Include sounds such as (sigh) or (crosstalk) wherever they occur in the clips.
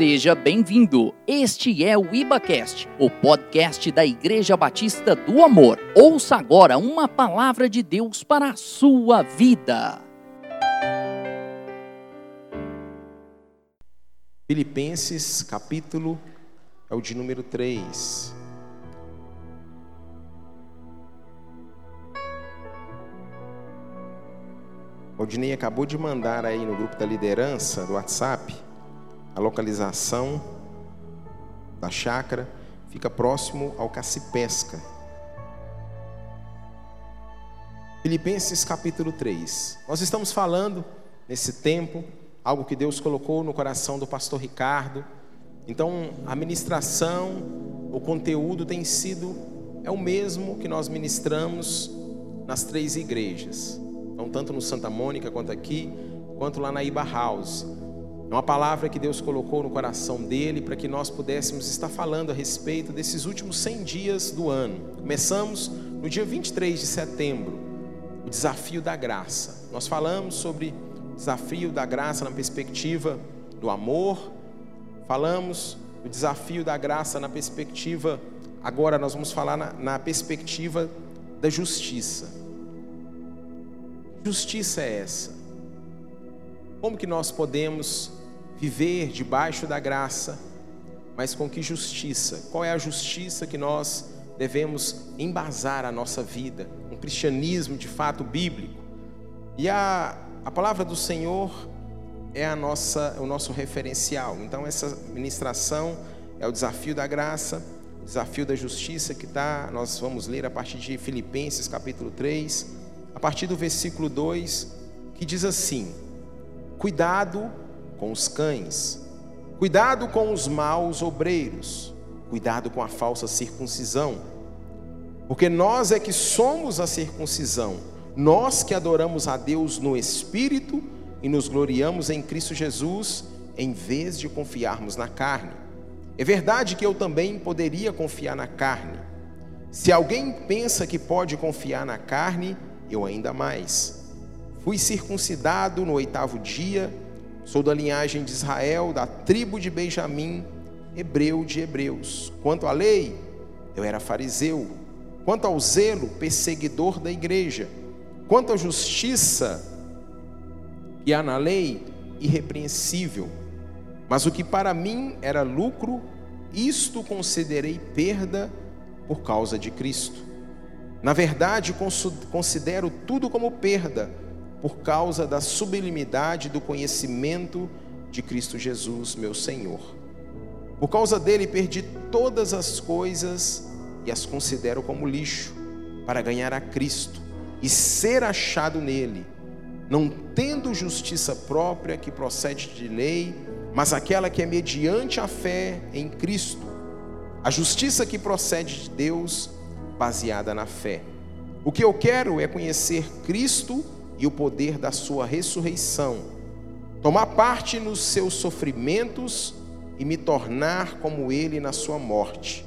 Seja bem-vindo. Este é o IbaCast, o podcast da Igreja Batista do Amor. Ouça agora uma palavra de Deus para a sua vida. Filipenses, capítulo é o de número 3. O Odinei acabou de mandar aí no grupo da liderança do WhatsApp a localização da chácara fica próximo ao Cacipesca. Filipenses capítulo 3. Nós estamos falando nesse tempo algo que Deus colocou no coração do pastor Ricardo. Então, a ministração, o conteúdo tem sido é o mesmo que nós ministramos nas três igrejas. Então, tanto no Santa Mônica quanto aqui, quanto lá na Iba House. É uma palavra que Deus colocou no coração dele para que nós pudéssemos estar falando a respeito desses últimos 100 dias do ano. Começamos no dia 23 de setembro, o desafio da graça. Nós falamos sobre o desafio da graça na perspectiva do amor, falamos do desafio da graça na perspectiva, agora nós vamos falar na, na perspectiva da justiça. Justiça é essa? Como que nós podemos viver debaixo da graça, mas com que justiça? Qual é a justiça que nós devemos embasar a nossa vida? Um cristianismo de fato bíblico. E a, a palavra do Senhor é a nossa, o nosso referencial. Então, essa ministração é o desafio da graça, o desafio da justiça que está, nós vamos ler a partir de Filipenses capítulo 3, a partir do versículo 2, que diz assim: Cuidado com os cães. Cuidado com os maus obreiros. Cuidado com a falsa circuncisão. Porque nós é que somos a circuncisão. Nós que adoramos a Deus no Espírito e nos gloriamos em Cristo Jesus, em vez de confiarmos na carne. É verdade que eu também poderia confiar na carne. Se alguém pensa que pode confiar na carne, eu ainda mais. Fui circuncidado no oitavo dia Sou da linhagem de Israel, da tribo de Benjamim, hebreu de hebreus. Quanto à lei, eu era fariseu. Quanto ao zelo, perseguidor da igreja. Quanto à justiça que há na lei, irrepreensível. Mas o que para mim era lucro, isto considerei perda por causa de Cristo. Na verdade, considero tudo como perda por causa da sublimidade do conhecimento de Cristo Jesus, meu Senhor. Por causa dele perdi todas as coisas e as considero como lixo, para ganhar a Cristo e ser achado nele, não tendo justiça própria que procede de lei, mas aquela que é mediante a fé em Cristo, a justiça que procede de Deus, baseada na fé. O que eu quero é conhecer Cristo e o poder da sua ressurreição, tomar parte nos seus sofrimentos e me tornar como ele na sua morte,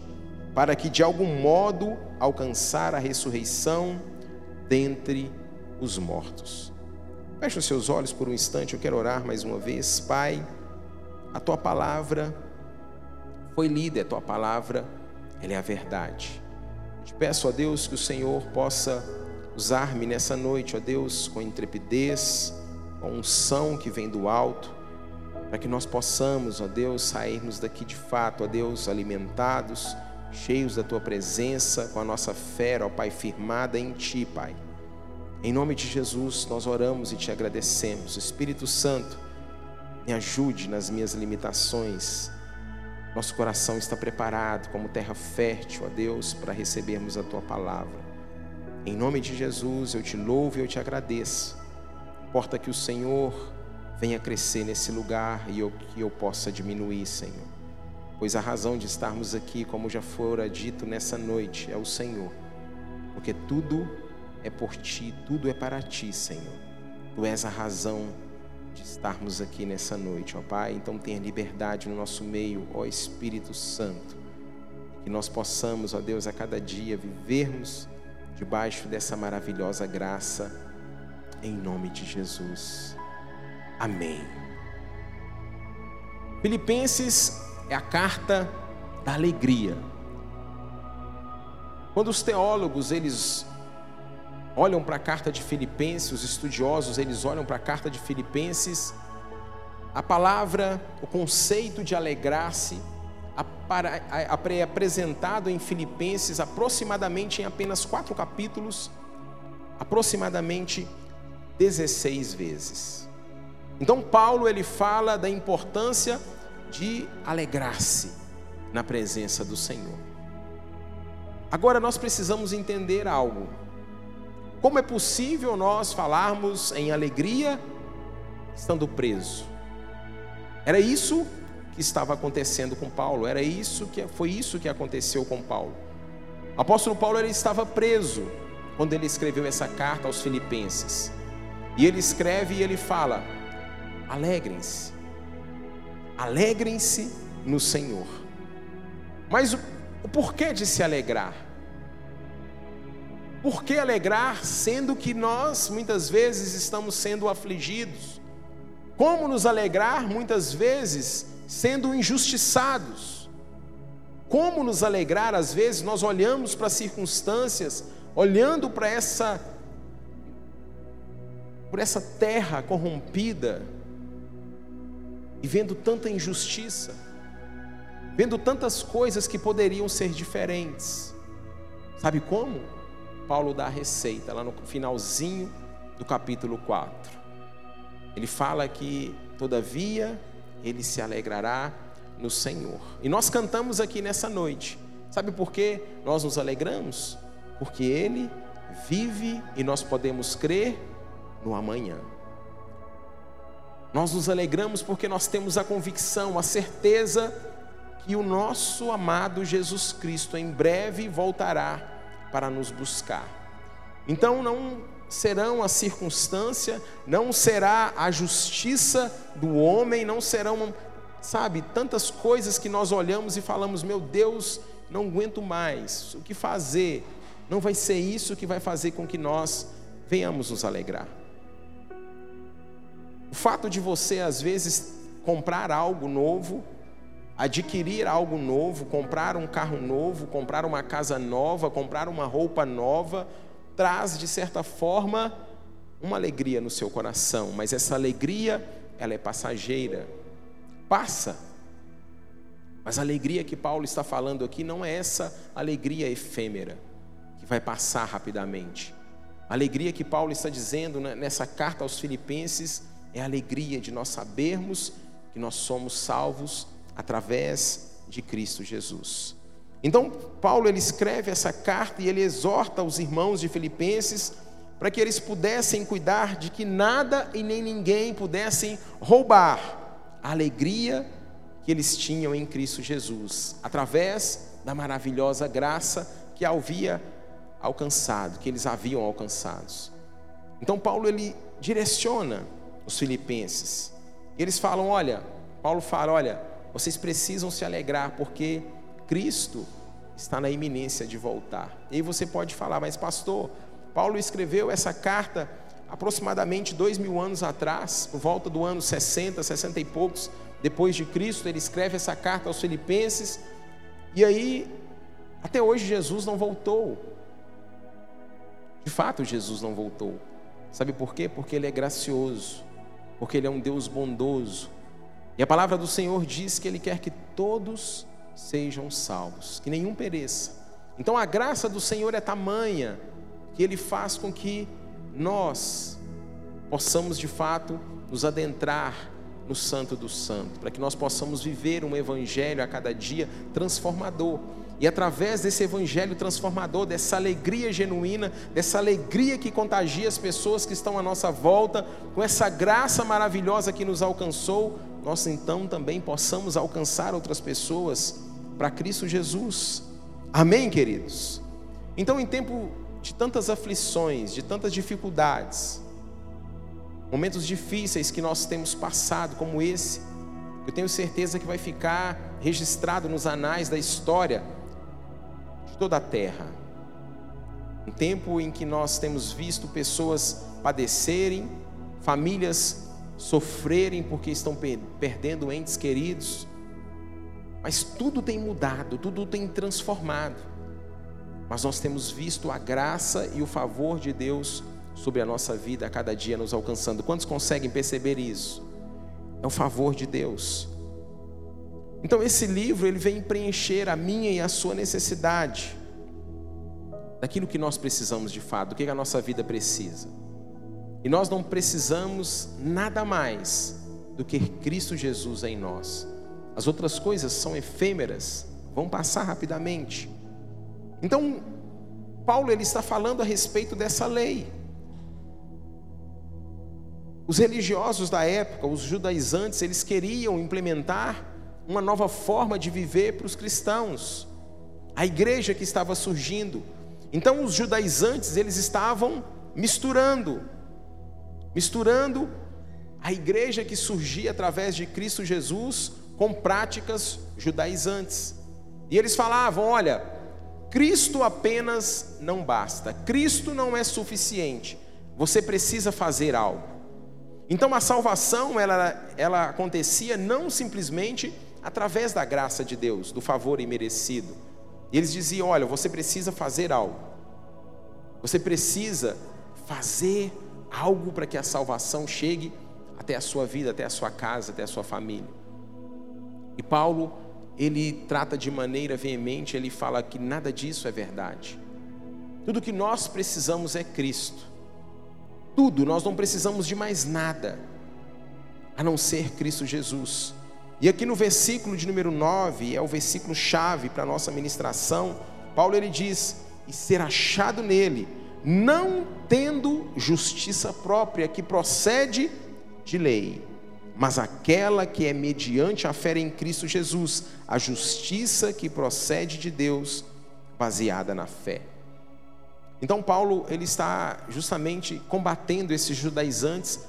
para que de algum modo alcançar a ressurreição dentre os mortos. Feche os seus olhos por um instante, eu quero orar mais uma vez. Pai, a tua palavra foi lida, a tua palavra, ela é a verdade. Eu te peço a Deus que o Senhor possa Usar-me nessa noite, ó Deus, com intrepidez, com unção que vem do alto, para que nós possamos, ó Deus, sairmos daqui de fato, ó Deus, alimentados, cheios da tua presença, com a nossa fé, ó Pai, firmada em ti, Pai. Em nome de Jesus, nós oramos e te agradecemos. Espírito Santo, me ajude nas minhas limitações. Nosso coração está preparado como terra fértil, ó Deus, para recebermos a tua palavra. Em nome de Jesus, eu te louvo e eu te agradeço. Importa que o Senhor venha crescer nesse lugar e eu, que eu possa diminuir, Senhor. Pois a razão de estarmos aqui, como já fora dito nessa noite, é o Senhor. Porque tudo é por ti, tudo é para ti, Senhor. Tu és a razão de estarmos aqui nessa noite, ó Pai. Então tenha liberdade no nosso meio, ó Espírito Santo. Que nós possamos, ó Deus, a cada dia vivermos debaixo dessa maravilhosa graça, em nome de Jesus. Amém. Filipenses é a carta da alegria. Quando os teólogos eles olham para a carta de Filipenses, os estudiosos eles olham para a carta de Filipenses, a palavra, o conceito de alegrar-se apresentado em Filipenses aproximadamente em apenas quatro capítulos, aproximadamente 16 vezes. Então Paulo ele fala da importância de alegrar-se na presença do Senhor. Agora nós precisamos entender algo. Como é possível nós falarmos em alegria estando preso? Era isso que estava acontecendo com Paulo, era isso que foi isso que aconteceu com Paulo. O apóstolo Paulo ele estava preso quando ele escreveu essa carta aos filipenses. E ele escreve e ele fala: Alegrem-se. Alegrem-se no Senhor. Mas o, o porquê de se alegrar? Por que alegrar, sendo que nós muitas vezes estamos sendo afligidos? Como nos alegrar, muitas vezes, sendo injustiçados? Como nos alegrar, às vezes, nós olhamos para as circunstâncias, olhando para essa, por essa terra corrompida, e vendo tanta injustiça, vendo tantas coisas que poderiam ser diferentes. Sabe como? Paulo dá a receita lá no finalzinho do capítulo 4. Ele fala que, todavia, ele se alegrará no Senhor. E nós cantamos aqui nessa noite. Sabe por que nós nos alegramos? Porque Ele vive e nós podemos crer no amanhã. Nós nos alegramos porque nós temos a convicção, a certeza que o nosso amado Jesus Cristo em breve voltará para nos buscar. Então não serão a circunstância, não será a justiça do homem, não serão, sabe, tantas coisas que nós olhamos e falamos, meu Deus, não aguento mais, o que fazer? Não vai ser isso que vai fazer com que nós venhamos nos alegrar. O fato de você, às vezes, comprar algo novo, adquirir algo novo, comprar um carro novo, comprar uma casa nova, comprar uma roupa nova, traz, de certa forma, uma alegria no seu coração, mas essa alegria, ela é passageira, passa. Mas a alegria que Paulo está falando aqui não é essa alegria efêmera, que vai passar rapidamente. A alegria que Paulo está dizendo nessa carta aos Filipenses é a alegria de nós sabermos que nós somos salvos através de Cristo Jesus. Então, Paulo ele escreve essa carta e ele exorta os irmãos de Filipenses para que eles pudessem cuidar de que nada e nem ninguém pudessem roubar a alegria que eles tinham em Cristo Jesus, através da maravilhosa graça que havia alcançado, que eles haviam alcançados. Então Paulo ele direciona os filipenses. E eles falam, olha, Paulo fala, olha, vocês precisam se alegrar porque Cristo está na iminência de voltar. E aí você pode falar, mas pastor, Paulo escreveu essa carta aproximadamente dois mil anos atrás, por volta do ano 60, 60 e poucos depois de Cristo, ele escreve essa carta aos Filipenses, e aí, até hoje, Jesus não voltou. De fato, Jesus não voltou. Sabe por quê? Porque Ele é gracioso, porque Ele é um Deus bondoso. E a palavra do Senhor diz que Ele quer que todos sejam salvos, que nenhum pereça. Então a graça do Senhor é tamanha que Ele faz com que nós possamos de fato nos adentrar no Santo do Santo, para que nós possamos viver um Evangelho a cada dia transformador. E através desse evangelho transformador, dessa alegria genuína, dessa alegria que contagia as pessoas que estão à nossa volta, com essa graça maravilhosa que nos alcançou, nós então também possamos alcançar outras pessoas para Cristo Jesus. Amém, queridos? Então, em tempo de tantas aflições, de tantas dificuldades, momentos difíceis que nós temos passado, como esse, eu tenho certeza que vai ficar registrado nos anais da história de toda a terra. Um tempo em que nós temos visto pessoas padecerem, famílias sofrerem porque estão perdendo entes queridos. Mas tudo tem mudado, tudo tem transformado. Mas nós temos visto a graça e o favor de Deus sobre a nossa vida a cada dia nos alcançando. Quantos conseguem perceber isso? É o favor de Deus. Então esse livro ele vem preencher a minha e a sua necessidade daquilo que nós precisamos de fato, do que a nossa vida precisa. E nós não precisamos nada mais do que Cristo Jesus em nós. As outras coisas são efêmeras, vão passar rapidamente. Então, Paulo ele está falando a respeito dessa lei. Os religiosos da época, os judaizantes, eles queriam implementar uma nova forma de viver para os cristãos. A igreja que estava surgindo. Então os judaizantes, eles estavam misturando misturando a igreja que surgia através de Cristo Jesus com práticas judaizantes. E eles falavam: olha, Cristo apenas não basta, Cristo não é suficiente, você precisa fazer algo. Então a salvação ela, ela acontecia não simplesmente através da graça de Deus, do favor imerecido. E eles diziam: olha, você precisa fazer algo, você precisa fazer algo para que a salvação chegue até a sua vida, até a sua casa, até a sua família. E Paulo, ele trata de maneira veemente, ele fala que nada disso é verdade. Tudo que nós precisamos é Cristo. Tudo, nós não precisamos de mais nada a não ser Cristo Jesus. E aqui no versículo de número 9, é o versículo chave para a nossa ministração, Paulo ele diz: "E ser achado nele, não tendo justiça própria que procede de lei, mas aquela que é mediante a fé em Cristo Jesus, a justiça que procede de Deus, baseada na fé. Então Paulo ele está justamente combatendo esses judaizantes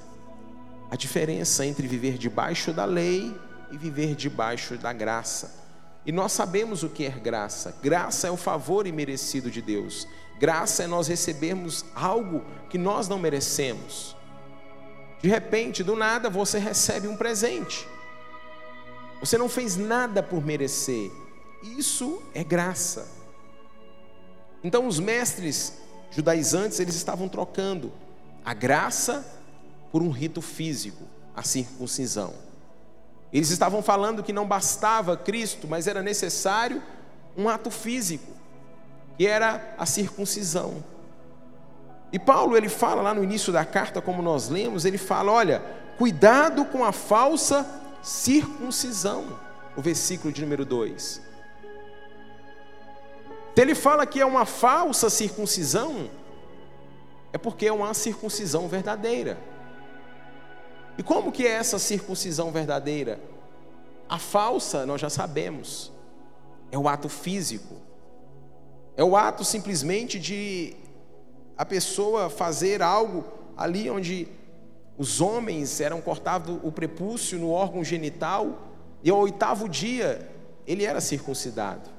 a diferença entre viver debaixo da lei e viver debaixo da graça. E nós sabemos o que é graça. Graça é o favor imerecido de Deus. Graça é nós recebermos algo que nós não merecemos. De repente, do nada, você recebe um presente. Você não fez nada por merecer. Isso é graça. Então, os mestres judaizantes, eles estavam trocando a graça por um rito físico, a circuncisão. Eles estavam falando que não bastava Cristo, mas era necessário um ato físico que era a circuncisão. E Paulo ele fala lá no início da carta, como nós lemos, ele fala: olha, cuidado com a falsa circuncisão, o versículo de número 2. Se ele fala que é uma falsa circuncisão, é porque é uma circuncisão verdadeira. E como que é essa circuncisão verdadeira? A falsa, nós já sabemos, é o ato físico. É o ato simplesmente de a pessoa fazer algo ali onde os homens eram cortados o prepúcio no órgão genital e ao oitavo dia ele era circuncidado.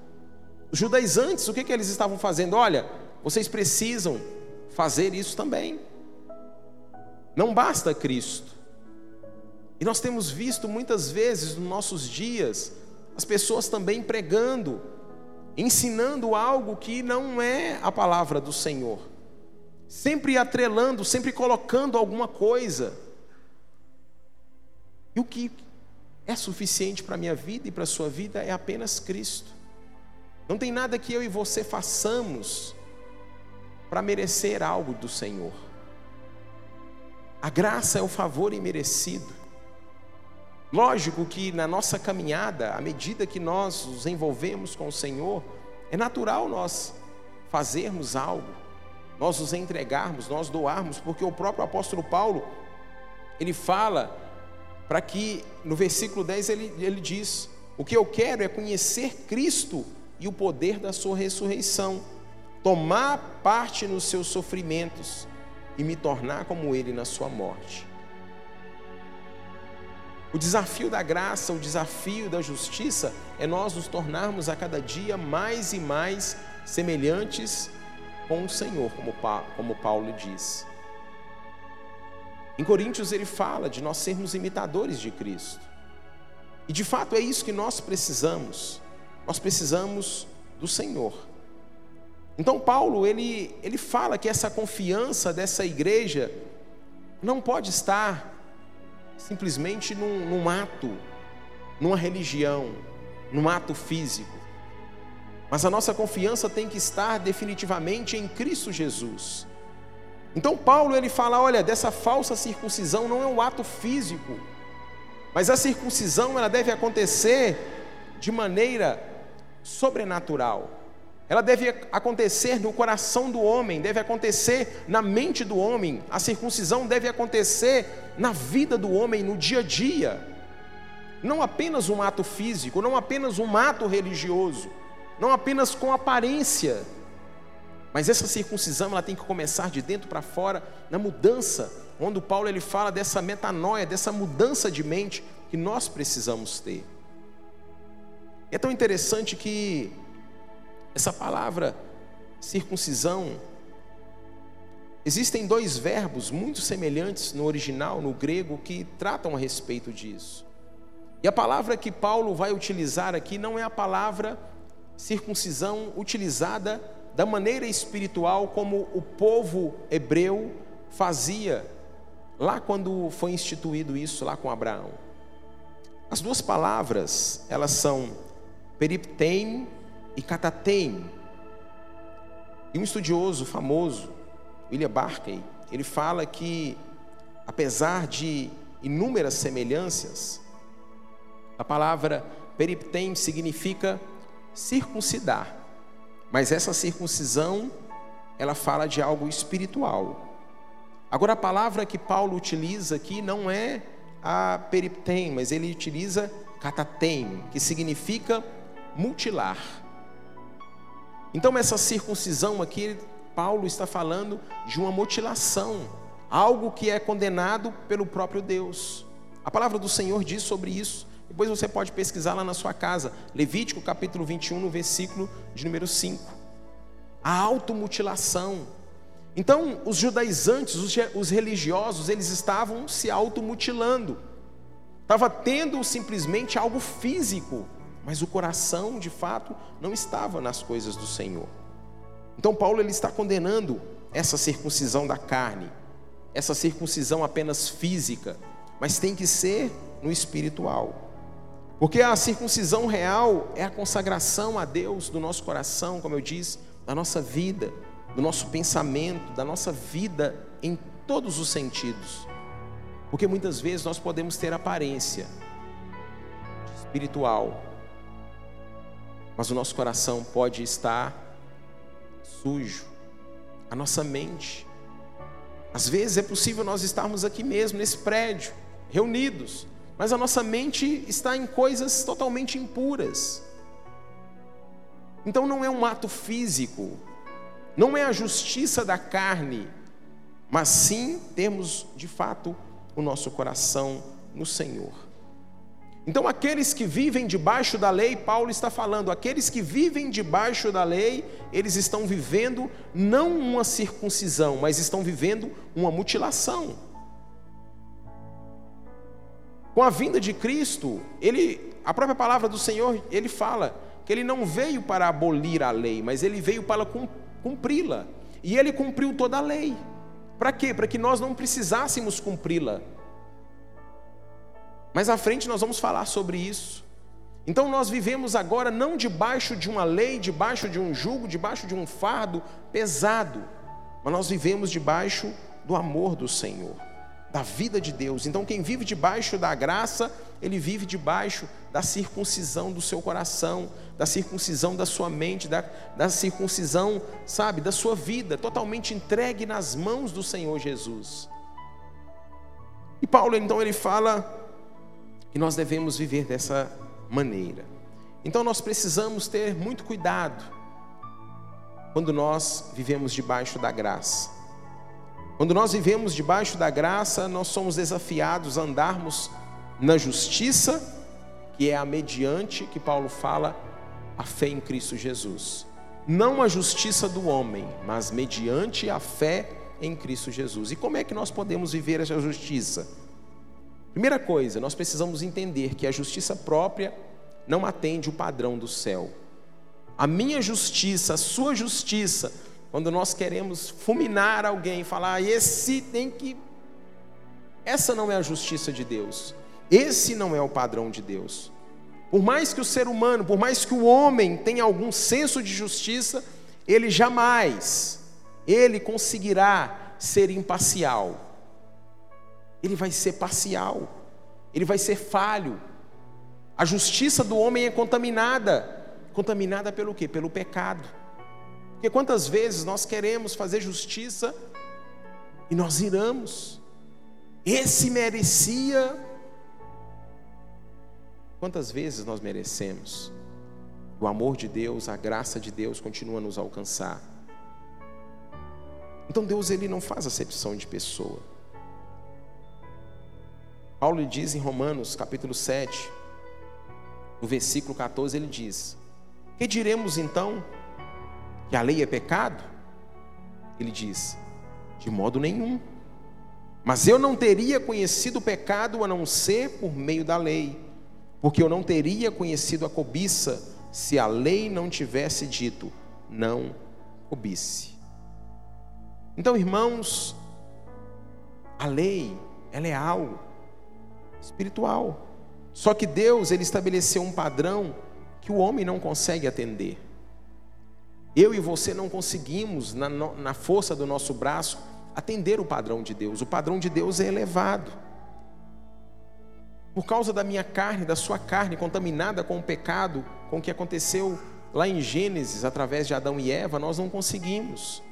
Os judaizantes, o que, que eles estavam fazendo? Olha, vocês precisam fazer isso também. Não basta Cristo. E nós temos visto muitas vezes nos nossos dias as pessoas também pregando ensinando algo que não é a palavra do Senhor, sempre atrelando, sempre colocando alguma coisa. E o que é suficiente para a minha vida e para a sua vida é apenas Cristo. Não tem nada que eu e você façamos para merecer algo do Senhor. A graça é o favor imerecido. Lógico que na nossa caminhada, à medida que nós nos envolvemos com o Senhor, é natural nós fazermos algo, nós nos entregarmos, nós doarmos, porque o próprio apóstolo Paulo, ele fala para que, no versículo 10, ele, ele diz: O que eu quero é conhecer Cristo e o poder da Sua ressurreição, tomar parte nos seus sofrimentos e me tornar como Ele na Sua morte. O desafio da graça, o desafio da justiça é nós nos tornarmos a cada dia mais e mais semelhantes com o Senhor, como, Paulo diz. Em Coríntios ele fala de nós sermos imitadores de Cristo. E de fato é isso que nós precisamos. Nós precisamos do Senhor. Então Paulo ele, ele fala que essa confiança dessa igreja não pode estar simplesmente num, num ato, numa religião, num ato físico. Mas a nossa confiança tem que estar definitivamente em Cristo Jesus. Então Paulo ele fala, olha, dessa falsa circuncisão não é um ato físico, mas a circuncisão ela deve acontecer de maneira sobrenatural. Ela deve acontecer no coração do homem, deve acontecer na mente do homem. A circuncisão deve acontecer na vida do homem, no dia a dia. Não apenas um ato físico, não apenas um ato religioso, não apenas com aparência. Mas essa circuncisão ela tem que começar de dentro para fora, na mudança, onde Paulo ele fala dessa metanoia, dessa mudança de mente que nós precisamos ter. É tão interessante que essa palavra circuncisão, existem dois verbos muito semelhantes no original, no grego, que tratam a respeito disso. E a palavra que Paulo vai utilizar aqui não é a palavra circuncisão utilizada da maneira espiritual como o povo hebreu fazia lá quando foi instituído isso lá com Abraão. As duas palavras, elas são periptem e Catatem. E um estudioso famoso, William Barclay, ele fala que, apesar de inúmeras semelhanças, a palavra periptem significa circuncidar, mas essa circuncisão, ela fala de algo espiritual. Agora, a palavra que Paulo utiliza aqui não é a periptem, mas ele utiliza catatem, que significa mutilar. Então, essa circuncisão aqui, Paulo está falando de uma mutilação, algo que é condenado pelo próprio Deus. A palavra do Senhor diz sobre isso. Depois você pode pesquisar lá na sua casa, Levítico capítulo 21, no versículo de número 5. A automutilação. Então, os judaizantes, os religiosos, eles estavam se automutilando. Estava tendo simplesmente algo físico mas o coração, de fato, não estava nas coisas do Senhor. Então Paulo ele está condenando essa circuncisão da carne, essa circuncisão apenas física, mas tem que ser no espiritual. Porque a circuncisão real é a consagração a Deus do nosso coração, como eu disse, da nossa vida, do nosso pensamento, da nossa vida em todos os sentidos. Porque muitas vezes nós podemos ter aparência espiritual, mas o nosso coração pode estar sujo, a nossa mente. Às vezes é possível nós estarmos aqui mesmo, nesse prédio, reunidos, mas a nossa mente está em coisas totalmente impuras. Então não é um ato físico, não é a justiça da carne, mas sim termos de fato o nosso coração no Senhor. Então, aqueles que vivem debaixo da lei, Paulo está falando, aqueles que vivem debaixo da lei, eles estão vivendo não uma circuncisão, mas estão vivendo uma mutilação. Com a vinda de Cristo, ele, a própria palavra do Senhor, ele fala que ele não veio para abolir a lei, mas ele veio para cumpri-la. E ele cumpriu toda a lei. Para quê? Para que nós não precisássemos cumpri-la. Mas à frente nós vamos falar sobre isso. Então nós vivemos agora não debaixo de uma lei, debaixo de um jugo, debaixo de um fardo pesado, mas nós vivemos debaixo do amor do Senhor, da vida de Deus. Então quem vive debaixo da graça, ele vive debaixo da circuncisão do seu coração, da circuncisão da sua mente, da, da circuncisão, sabe, da sua vida, totalmente entregue nas mãos do Senhor Jesus. E Paulo então ele fala e nós devemos viver dessa maneira. Então nós precisamos ter muito cuidado quando nós vivemos debaixo da graça. Quando nós vivemos debaixo da graça, nós somos desafiados a andarmos na justiça, que é a mediante que Paulo fala, a fé em Cristo Jesus. Não a justiça do homem, mas mediante a fé em Cristo Jesus. E como é que nós podemos viver essa justiça? Primeira coisa, nós precisamos entender que a justiça própria não atende o padrão do céu. A minha justiça, a sua justiça, quando nós queremos fulminar alguém, falar, esse tem que. Essa não é a justiça de Deus. Esse não é o padrão de Deus. Por mais que o ser humano, por mais que o homem tenha algum senso de justiça, ele jamais, ele conseguirá ser imparcial. Ele vai ser parcial, ele vai ser falho. A justiça do homem é contaminada. Contaminada pelo quê? Pelo pecado. Porque quantas vezes nós queremos fazer justiça e nós iramos. Esse merecia. Quantas vezes nós merecemos? O amor de Deus, a graça de Deus continua a nos alcançar. Então Deus ele não faz acepção de pessoa. Paulo diz em Romanos capítulo 7, no versículo 14, ele diz: Que diremos então? Que a lei é pecado? Ele diz: De modo nenhum. Mas eu não teria conhecido o pecado a não ser por meio da lei, porque eu não teria conhecido a cobiça se a lei não tivesse dito: Não cobice. Então, irmãos, a lei, ela é algo espiritual. Só que Deus, ele estabeleceu um padrão que o homem não consegue atender. Eu e você não conseguimos, na, na força do nosso braço, atender o padrão de Deus. O padrão de Deus é elevado. Por causa da minha carne, da sua carne, contaminada com o pecado, com o que aconteceu lá em Gênesis, através de Adão e Eva, nós não conseguimos.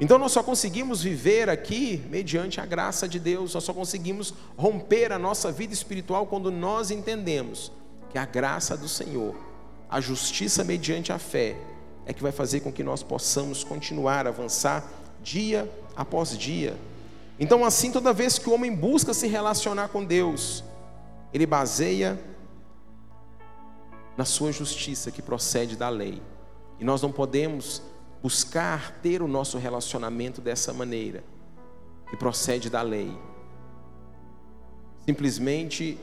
Então nós só conseguimos viver aqui mediante a graça de Deus, nós só conseguimos romper a nossa vida espiritual quando nós entendemos que a graça do Senhor, a justiça mediante a fé, é que vai fazer com que nós possamos continuar a avançar dia após dia. Então, assim, toda vez que o homem busca se relacionar com Deus, ele baseia na sua justiça que procede da lei. E nós não podemos buscar ter o nosso relacionamento dessa maneira, que procede da lei. Simplesmente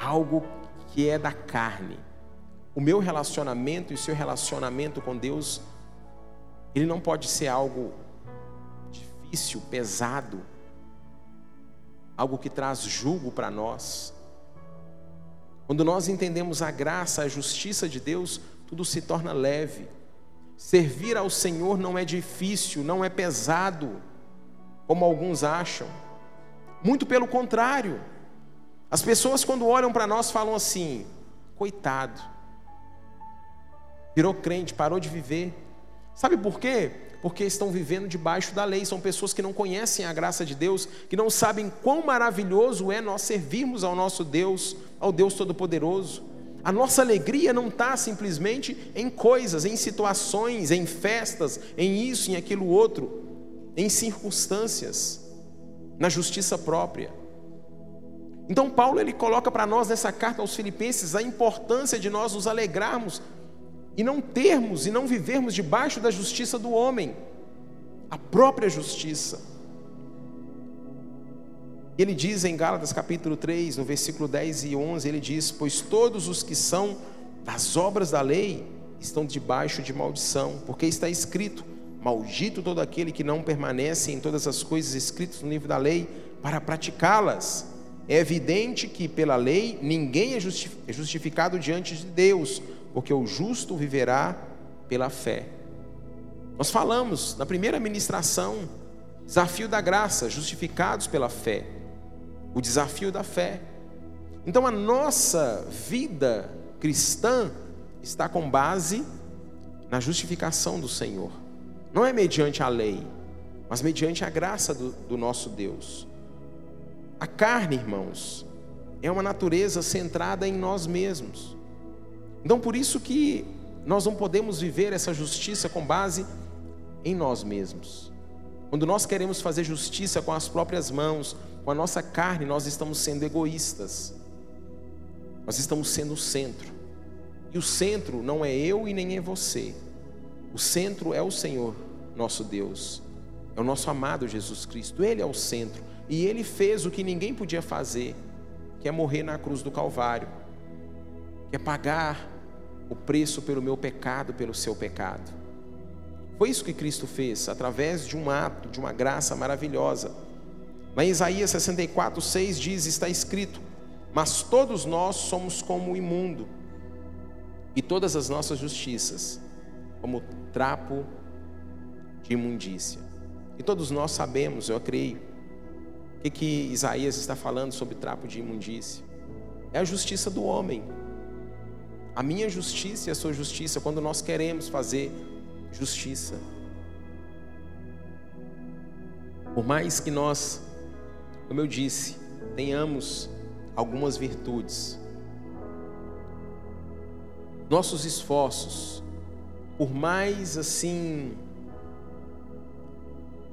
algo que é da carne. O meu relacionamento e o seu relacionamento com Deus, ele não pode ser algo difícil, pesado, algo que traz julgo para nós. Quando nós entendemos a graça, a justiça de Deus, tudo se torna leve. Servir ao Senhor não é difícil, não é pesado, como alguns acham. Muito pelo contrário. As pessoas, quando olham para nós, falam assim: coitado, virou crente, parou de viver. Sabe por quê? Porque estão vivendo debaixo da lei. São pessoas que não conhecem a graça de Deus, que não sabem quão maravilhoso é nós servirmos ao nosso Deus, ao Deus Todo-Poderoso. A nossa alegria não está simplesmente em coisas, em situações, em festas, em isso, em aquilo outro, em circunstâncias, na justiça própria. Então Paulo ele coloca para nós nessa carta aos Filipenses a importância de nós nos alegrarmos e não termos e não vivermos debaixo da justiça do homem, a própria justiça. Ele diz em Gálatas capítulo 3, no versículo 10 e 11, ele diz: Pois todos os que são das obras da lei estão debaixo de maldição, porque está escrito: Maldito todo aquele que não permanece em todas as coisas escritas no livro da lei para praticá-las. É evidente que pela lei ninguém é, é justificado diante de Deus, porque o justo viverá pela fé. Nós falamos na primeira ministração, desafio da graça, justificados pela fé o desafio da fé. Então a nossa vida cristã está com base na justificação do Senhor. Não é mediante a lei, mas mediante a graça do, do nosso Deus. A carne, irmãos, é uma natureza centrada em nós mesmos. Então por isso que nós não podemos viver essa justiça com base em nós mesmos. Quando nós queremos fazer justiça com as próprias mãos, com a nossa carne, nós estamos sendo egoístas. Nós estamos sendo o centro. E o centro não é eu e nem é você. O centro é o Senhor, nosso Deus. É o nosso amado Jesus Cristo. Ele é o centro. E ele fez o que ninguém podia fazer, que é morrer na cruz do Calvário, que é pagar o preço pelo meu pecado, pelo seu pecado. Foi isso que Cristo fez, através de um ato, de uma graça maravilhosa. Mas Isaías 64, 6 diz: está escrito, mas todos nós somos como o imundo, e todas as nossas justiças, como trapo de imundícia. E todos nós sabemos, eu creio, o que, que Isaías está falando sobre trapo de imundícia. É a justiça do homem. A minha justiça e a sua justiça, quando nós queremos fazer justiça. Por mais que nós, como eu disse, tenhamos algumas virtudes, nossos esforços, por mais assim,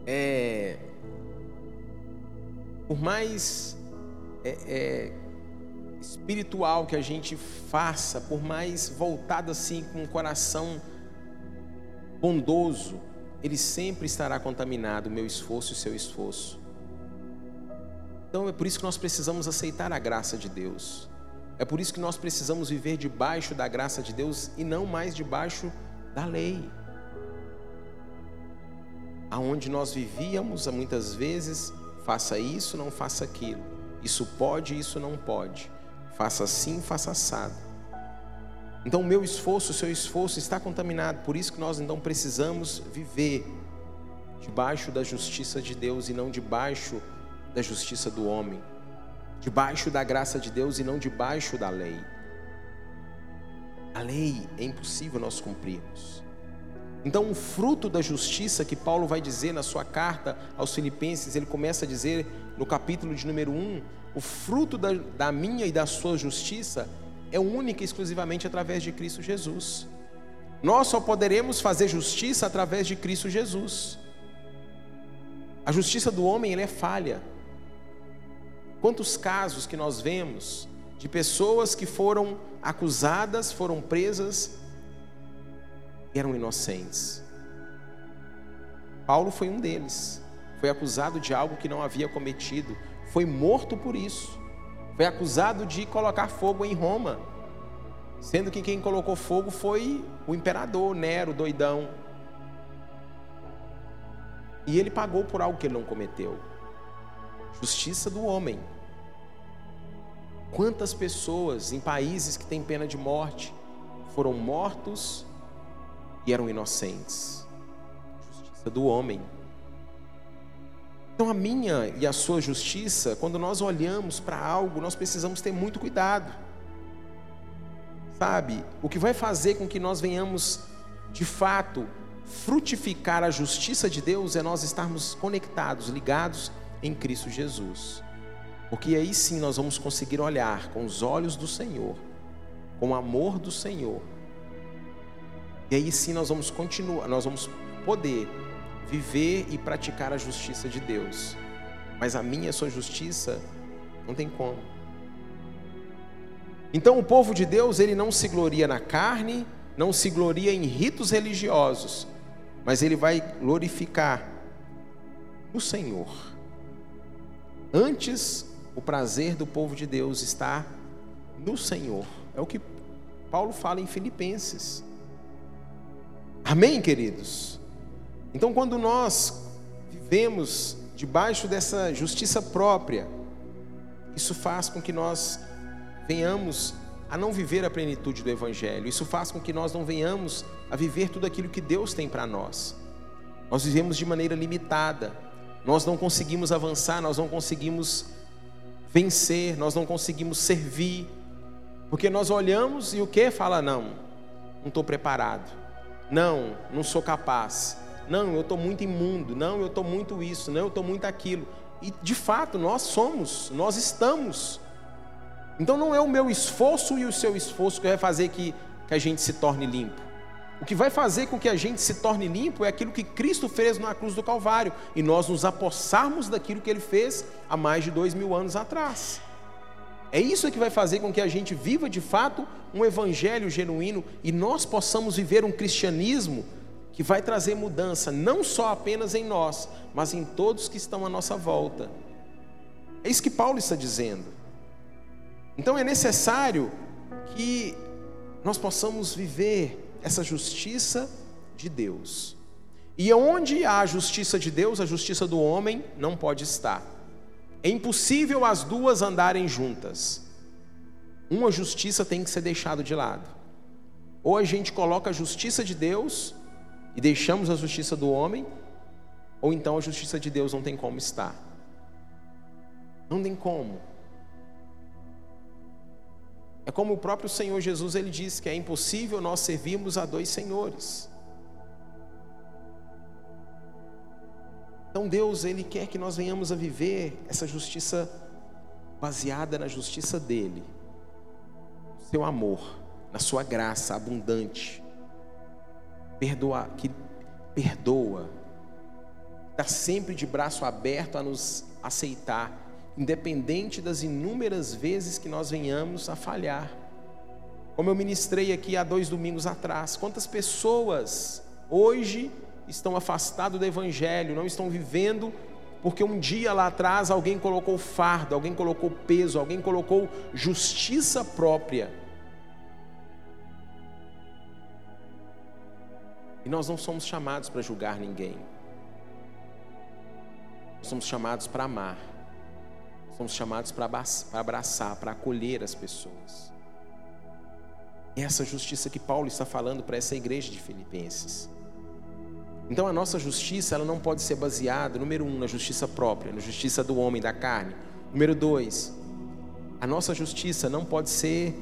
é, por mais é, é, espiritual que a gente faça, por mais voltado assim com o coração bondoso, ele sempre estará contaminado, meu esforço e seu esforço. Então é por isso que nós precisamos aceitar a graça de Deus. É por isso que nós precisamos viver debaixo da graça de Deus e não mais debaixo da lei. Aonde nós vivíamos muitas vezes, faça isso, não faça aquilo. Isso pode, isso não pode. Faça assim, faça assado. Então o meu esforço, o seu esforço está contaminado. Por isso que nós então precisamos viver debaixo da justiça de Deus e não debaixo da justiça do homem. Debaixo da graça de Deus e não debaixo da lei. A lei é impossível nós cumprirmos. Então, o fruto da justiça que Paulo vai dizer na sua carta aos Filipenses, ele começa a dizer no capítulo de número 1: o fruto da, da minha e da sua justiça é única e exclusivamente através de Cristo Jesus. Nós só poderemos fazer justiça através de Cristo Jesus. A justiça do homem é falha. Quantos casos que nós vemos de pessoas que foram acusadas, foram presas e eram inocentes. Paulo foi um deles. Foi acusado de algo que não havia cometido, foi morto por isso foi acusado de colocar fogo em Roma, sendo que quem colocou fogo foi o imperador Nero, doidão. E ele pagou por algo que ele não cometeu. Justiça do homem. Quantas pessoas em países que têm pena de morte foram mortos e eram inocentes? Justiça do homem. Então, a minha e a sua justiça, quando nós olhamos para algo, nós precisamos ter muito cuidado. Sabe, o que vai fazer com que nós venhamos, de fato, frutificar a justiça de Deus é nós estarmos conectados, ligados em Cristo Jesus. Porque aí sim nós vamos conseguir olhar com os olhos do Senhor, com o amor do Senhor. E aí sim nós vamos continuar, nós vamos poder viver e praticar a justiça de Deus. Mas a minha sua justiça não tem como. Então o povo de Deus, ele não se gloria na carne, não se gloria em ritos religiosos, mas ele vai glorificar o Senhor. Antes, o prazer do povo de Deus está no Senhor. É o que Paulo fala em Filipenses. Amém, queridos? Então, quando nós vivemos debaixo dessa justiça própria, isso faz com que nós venhamos a não viver a plenitude do Evangelho, isso faz com que nós não venhamos a viver tudo aquilo que Deus tem para nós. Nós vivemos de maneira limitada, nós não conseguimos avançar, nós não conseguimos vencer, nós não conseguimos servir, porque nós olhamos e o que? Fala, não, não estou preparado, não, não sou capaz, não, eu estou muito imundo. Não, eu estou muito isso. Não, eu estou muito aquilo. E de fato, nós somos, nós estamos. Então não é o meu esforço e o seu esforço que vai fazer que, que a gente se torne limpo. O que vai fazer com que a gente se torne limpo é aquilo que Cristo fez na cruz do Calvário e nós nos apossarmos daquilo que Ele fez há mais de dois mil anos atrás. É isso que vai fazer com que a gente viva de fato um evangelho genuíno e nós possamos viver um cristianismo que vai trazer mudança, não só apenas em nós, mas em todos que estão à nossa volta. É isso que Paulo está dizendo. Então é necessário que nós possamos viver essa justiça de Deus. E onde há a justiça de Deus, a justiça do homem não pode estar. É impossível as duas andarem juntas. Uma justiça tem que ser deixada de lado. Ou a gente coloca a justiça de Deus e deixamos a justiça do homem, ou então a justiça de Deus não tem como estar. Não tem como. É como o próprio Senhor Jesus ele diz que é impossível nós servirmos a dois senhores. Então Deus ele quer que nós venhamos a viver essa justiça baseada na justiça dele, no seu amor, na sua graça abundante, perdoa, que perdoa, está sempre de braço aberto a nos aceitar, independente das inúmeras vezes que nós venhamos a falhar. Como eu ministrei aqui há dois domingos atrás, quantas pessoas hoje estão afastados do Evangelho, não estão vivendo, porque um dia lá atrás alguém colocou fardo, alguém colocou peso, alguém colocou justiça própria E nós não somos chamados para julgar ninguém. Nós somos chamados para amar. Somos chamados para abraçar, para acolher as pessoas. É essa justiça que Paulo está falando para essa igreja de Filipenses. Então a nossa justiça ela não pode ser baseada, número um, na justiça própria, na justiça do homem, da carne. Número dois, a nossa justiça não pode ser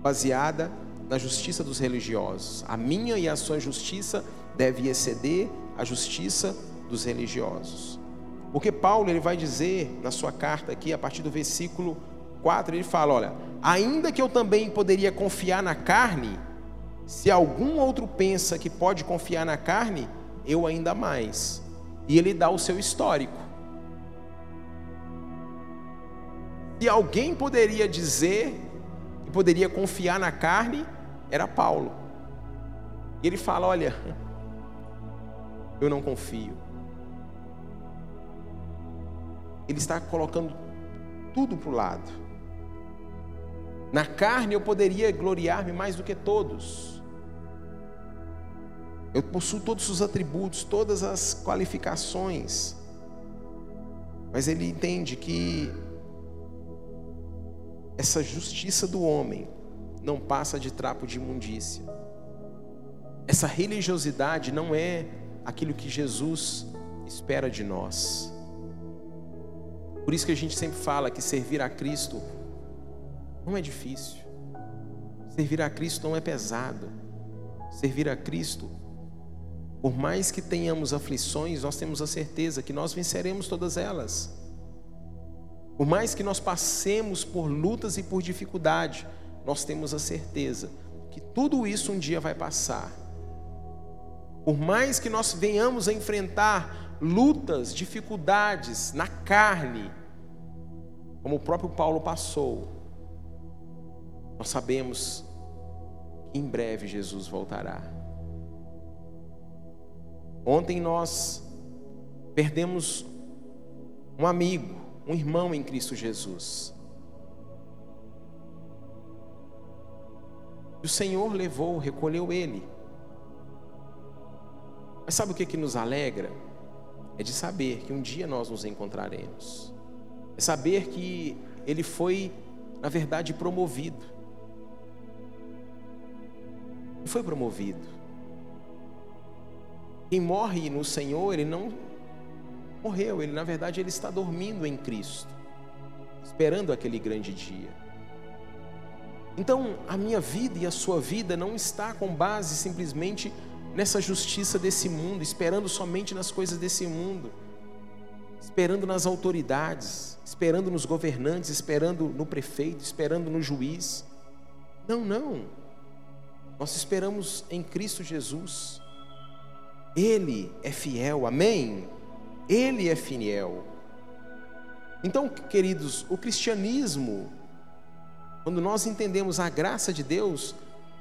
baseada na justiça dos religiosos. A minha e a sua justiça deve exceder a justiça dos religiosos. Porque Paulo ele vai dizer na sua carta aqui, a partir do versículo 4, ele fala: Olha, ainda que eu também poderia confiar na carne, se algum outro pensa que pode confiar na carne, eu ainda mais. E ele dá o seu histórico. Se alguém poderia dizer que poderia confiar na carne, era Paulo. E ele fala: Olha, (laughs) eu não confio. Ele está colocando tudo para o lado. Na carne eu poderia gloriar-me mais do que todos. Eu possuo todos os atributos, todas as qualificações. Mas ele entende que essa justiça do homem não passa de trapo de imundícia. Essa religiosidade não é aquilo que Jesus espera de nós. Por isso que a gente sempre fala que servir a Cristo não é difícil. Servir a Cristo não é pesado. Servir a Cristo, por mais que tenhamos aflições, nós temos a certeza que nós venceremos todas elas. Por mais que nós passemos por lutas e por dificuldade, nós temos a certeza que tudo isso um dia vai passar. Por mais que nós venhamos a enfrentar lutas, dificuldades na carne, como o próprio Paulo passou, nós sabemos que em breve Jesus voltará. Ontem nós perdemos um amigo, um irmão em Cristo Jesus. E o Senhor levou, recolheu ele. Mas sabe o que, que nos alegra? É de saber que um dia nós nos encontraremos. É saber que ele foi, na verdade, promovido. Ele foi promovido. Quem morre no Senhor, ele não morreu, ele na verdade ele está dormindo em Cristo, esperando aquele grande dia. Então, a minha vida e a sua vida não está com base simplesmente nessa justiça desse mundo, esperando somente nas coisas desse mundo, esperando nas autoridades, esperando nos governantes, esperando no prefeito, esperando no juiz. Não, não. Nós esperamos em Cristo Jesus. Ele é fiel, amém? Ele é fiel. Então, queridos, o cristianismo quando nós entendemos a graça de Deus,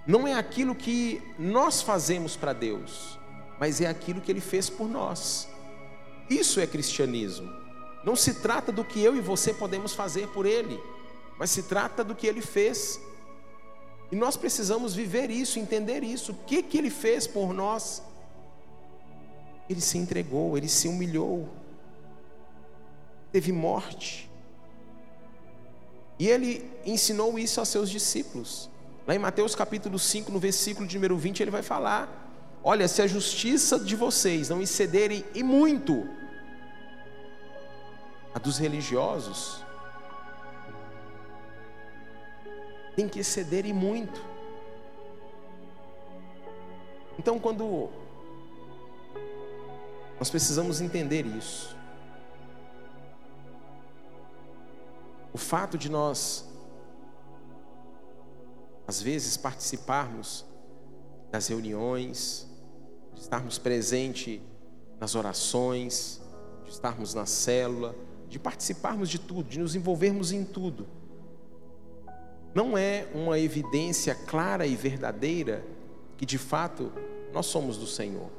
não é aquilo que nós fazemos para Deus, mas é aquilo que Ele fez por nós. Isso é cristianismo. Não se trata do que eu e você podemos fazer por Ele, mas se trata do que Ele fez. E nós precisamos viver isso, entender isso. O que, que Ele fez por nós? Ele se entregou, Ele se humilhou, teve morte. E Ele ensinou isso aos seus discípulos. Lá em Mateus capítulo 5, no versículo de número 20, ele vai falar: Olha, se a justiça de vocês não excederem e muito a dos religiosos, tem que exceder e muito. Então, quando nós precisamos entender isso, o fato de nós, às vezes, participarmos das reuniões, de estarmos presentes nas orações, de estarmos na célula, de participarmos de tudo, de nos envolvermos em tudo. Não é uma evidência clara e verdadeira que de fato nós somos do Senhor.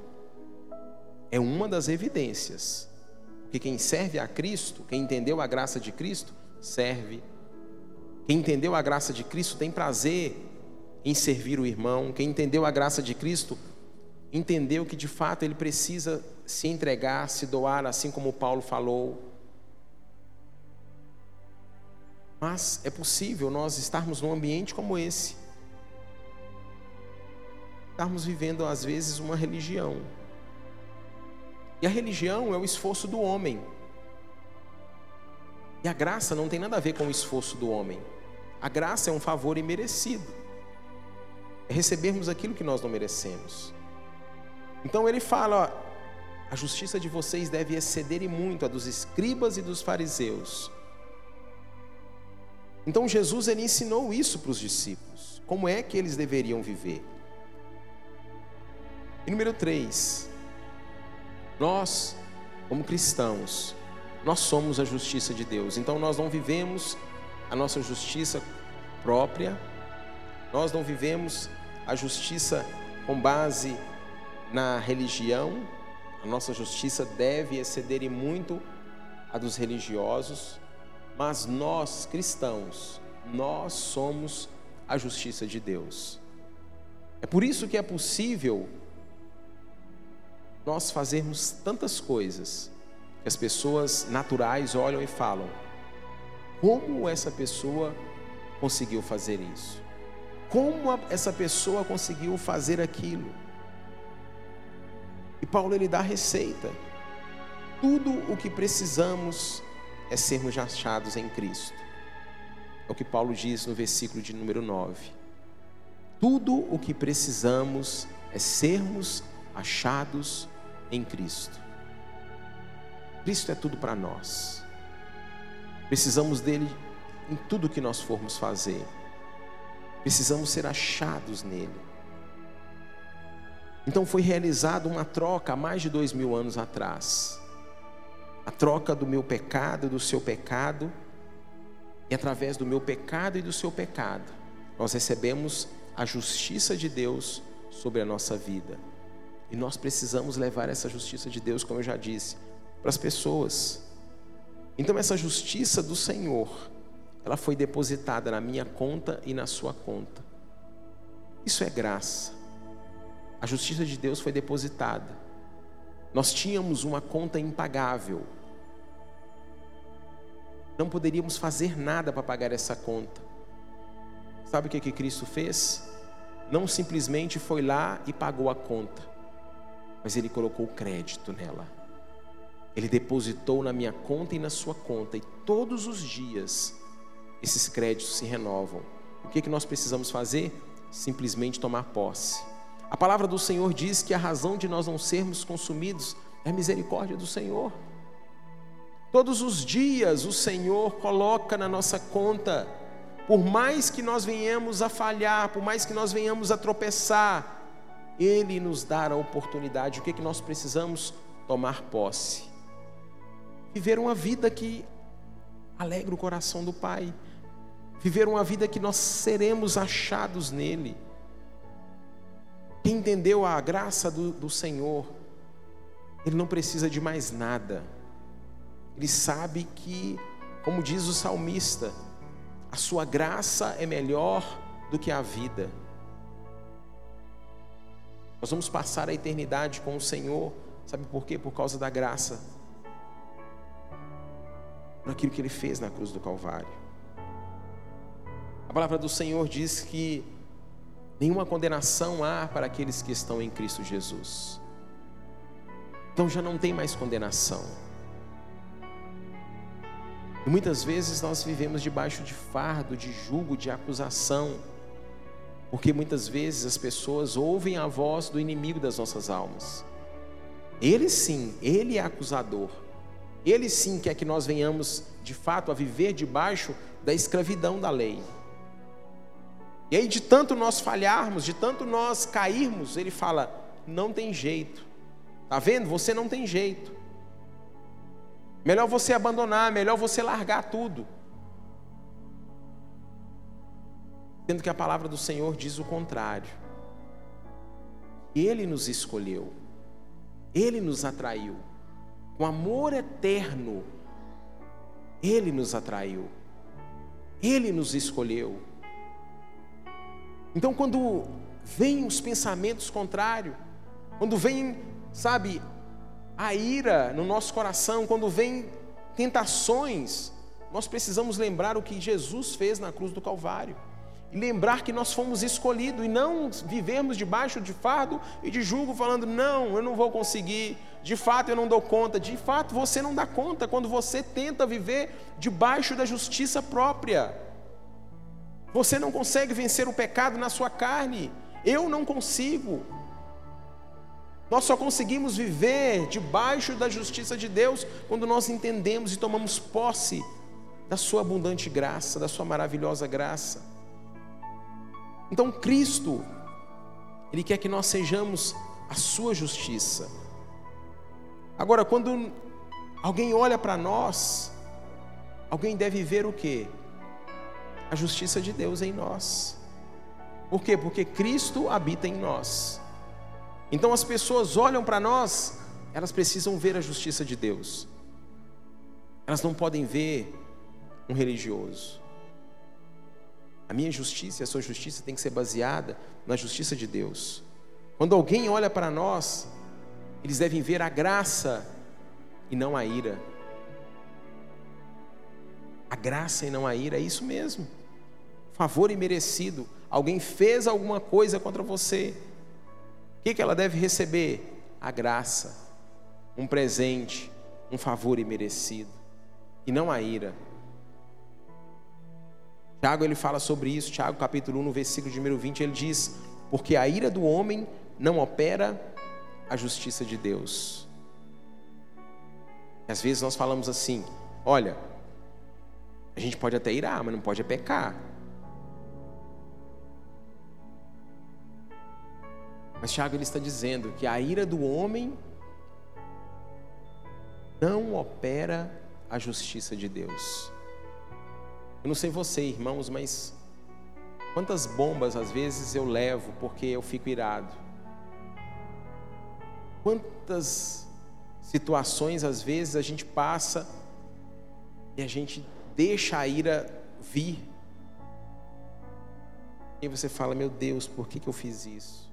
É uma das evidências. Porque quem serve a Cristo, quem entendeu a graça de Cristo, serve. Quem entendeu a graça de Cristo tem prazer em servir o irmão. Quem entendeu a graça de Cristo entendeu que de fato ele precisa se entregar, se doar, assim como Paulo falou. Mas é possível nós estarmos num ambiente como esse, estarmos vivendo às vezes uma religião. E a religião é o esforço do homem. E a graça não tem nada a ver com o esforço do homem. A graça é um favor imerecido. É recebermos aquilo que nós não merecemos. Então ele fala: ó, a justiça de vocês deve exceder e muito a dos escribas e dos fariseus. Então Jesus ele ensinou isso para os discípulos, como é que eles deveriam viver. E número 3, nós, como cristãos, nós somos a justiça de Deus. Então nós não vivemos a nossa justiça própria, nós não vivemos a justiça com base na religião, a nossa justiça deve exceder e muito a dos religiosos, mas nós cristãos, nós somos a justiça de Deus. É por isso que é possível nós fazermos tantas coisas que as pessoas naturais olham e falam: como essa pessoa conseguiu fazer isso? Como essa pessoa conseguiu fazer aquilo? E Paulo ele dá a receita. Tudo o que precisamos é sermos achados em Cristo. É o que Paulo diz no versículo de número 9. Tudo o que precisamos é sermos achados em Cristo. Cristo é tudo para nós. Precisamos dele em tudo que nós formos fazer. Precisamos ser achados nele. Então foi realizada uma troca há mais de dois mil anos atrás a troca do meu pecado, do seu pecado, e através do meu pecado e do seu pecado, nós recebemos a justiça de Deus sobre a nossa vida. E nós precisamos levar essa justiça de Deus, como eu já disse, para as pessoas. Então, essa justiça do Senhor, ela foi depositada na minha conta e na sua conta. Isso é graça. A justiça de Deus foi depositada. Nós tínhamos uma conta impagável não poderíamos fazer nada para pagar essa conta. Sabe o que, que Cristo fez? Não simplesmente foi lá e pagou a conta, mas Ele colocou crédito nela. Ele depositou na minha conta e na sua conta, e todos os dias esses créditos se renovam. O que, que nós precisamos fazer? Simplesmente tomar posse. A palavra do Senhor diz que a razão de nós não sermos consumidos é a misericórdia do Senhor. Todos os dias o Senhor coloca na nossa conta, por mais que nós venhamos a falhar, por mais que nós venhamos a tropeçar, Ele nos dá a oportunidade. O que, é que nós precisamos? Tomar posse. Viver uma vida que alegra o coração do Pai. Viver uma vida que nós seremos achados nele. Quem entendeu a graça do, do Senhor, ele não precisa de mais nada. Ele sabe que, como diz o salmista, a sua graça é melhor do que a vida. Nós vamos passar a eternidade com o Senhor, sabe por quê? Por causa da graça, por aquilo que Ele fez na cruz do Calvário. A palavra do Senhor diz que nenhuma condenação há para aqueles que estão em Cristo Jesus. Então já não tem mais condenação. E muitas vezes nós vivemos debaixo de fardo, de julgo, de acusação porque muitas vezes as pessoas ouvem a voz do inimigo das nossas almas. Ele sim, ele é acusador. Ele sim quer que nós venhamos, de fato, a viver debaixo da escravidão da lei. E aí, de tanto nós falharmos, de tanto nós cairmos, ele fala: não tem jeito. Tá vendo? Você não tem jeito. Melhor você abandonar, melhor você largar tudo. Sendo que a palavra do Senhor diz o contrário. Ele nos escolheu, Ele nos atraiu, com amor eterno, Ele nos atraiu, Ele nos escolheu. Então, quando vêm os pensamentos contrários, quando vem, sabe, a ira no nosso coração, quando vem tentações, nós precisamos lembrar o que Jesus fez na cruz do Calvário e lembrar que nós fomos escolhidos e não vivermos debaixo de fardo e de julgo, falando: não, eu não vou conseguir, de fato eu não dou conta. De fato você não dá conta quando você tenta viver debaixo da justiça própria. Você não consegue vencer o pecado na sua carne, eu não consigo. Nós só conseguimos viver debaixo da justiça de Deus quando nós entendemos e tomamos posse da Sua abundante graça, da Sua maravilhosa graça. Então Cristo, Ele quer que nós sejamos a Sua justiça. Agora, quando alguém olha para nós, alguém deve ver o que? A justiça de Deus em nós. Por quê? Porque Cristo habita em nós. Então as pessoas olham para nós, elas precisam ver a justiça de Deus. Elas não podem ver um religioso. A minha justiça e a sua justiça tem que ser baseada na justiça de Deus. Quando alguém olha para nós, eles devem ver a graça e não a ira. A graça e não a ira, é isso mesmo. Favor imerecido. Alguém fez alguma coisa contra você. O que, que ela deve receber? A graça, um presente, um favor imerecido. E não a ira. Tiago ele fala sobre isso, Tiago capítulo 1, no versículo de número 20, ele diz: Porque a ira do homem não opera a justiça de Deus. Às vezes nós falamos assim: olha, a gente pode até irar, mas não pode é pecar. Mas Tiago ele está dizendo que a ira do homem não opera a justiça de Deus. Eu não sei você, irmãos, mas quantas bombas às vezes eu levo porque eu fico irado? Quantas situações às vezes a gente passa e a gente deixa a ira vir? E você fala, meu Deus, por que, que eu fiz isso?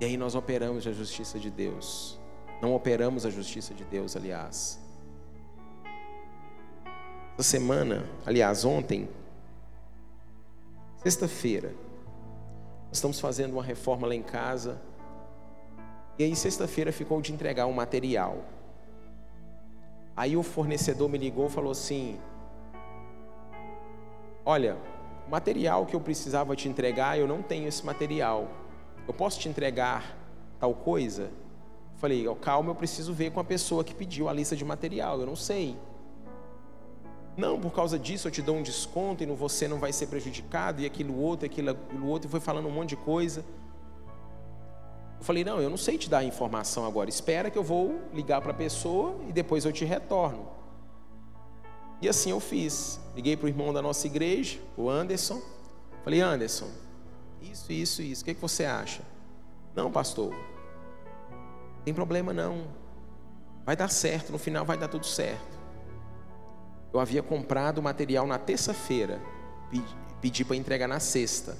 E aí nós operamos a justiça de Deus. Não operamos a justiça de Deus, aliás. Essa semana, aliás, ontem, sexta-feira, nós estamos fazendo uma reforma lá em casa. E aí, sexta-feira, ficou de entregar um material. Aí o fornecedor me ligou e falou assim: Olha, o material que eu precisava te entregar, eu não tenho esse material. Eu posso te entregar tal coisa? Eu falei: Calma, eu preciso ver com a pessoa que pediu a lista de material. Eu não sei. Não, por causa disso eu te dou um desconto e você não vai ser prejudicado, e aquilo outro, aquilo, aquilo outro, e foi falando um monte de coisa. Eu falei, não, eu não sei te dar a informação agora, espera que eu vou ligar para a pessoa e depois eu te retorno. E assim eu fiz. Liguei para o irmão da nossa igreja, o Anderson. Falei, Anderson, Isso, isso, isso. O que, que você acha? Não, pastor. Tem problema não. Vai dar certo, no final vai dar tudo certo. Eu havia comprado o material na terça-feira, pedi para entregar na sexta.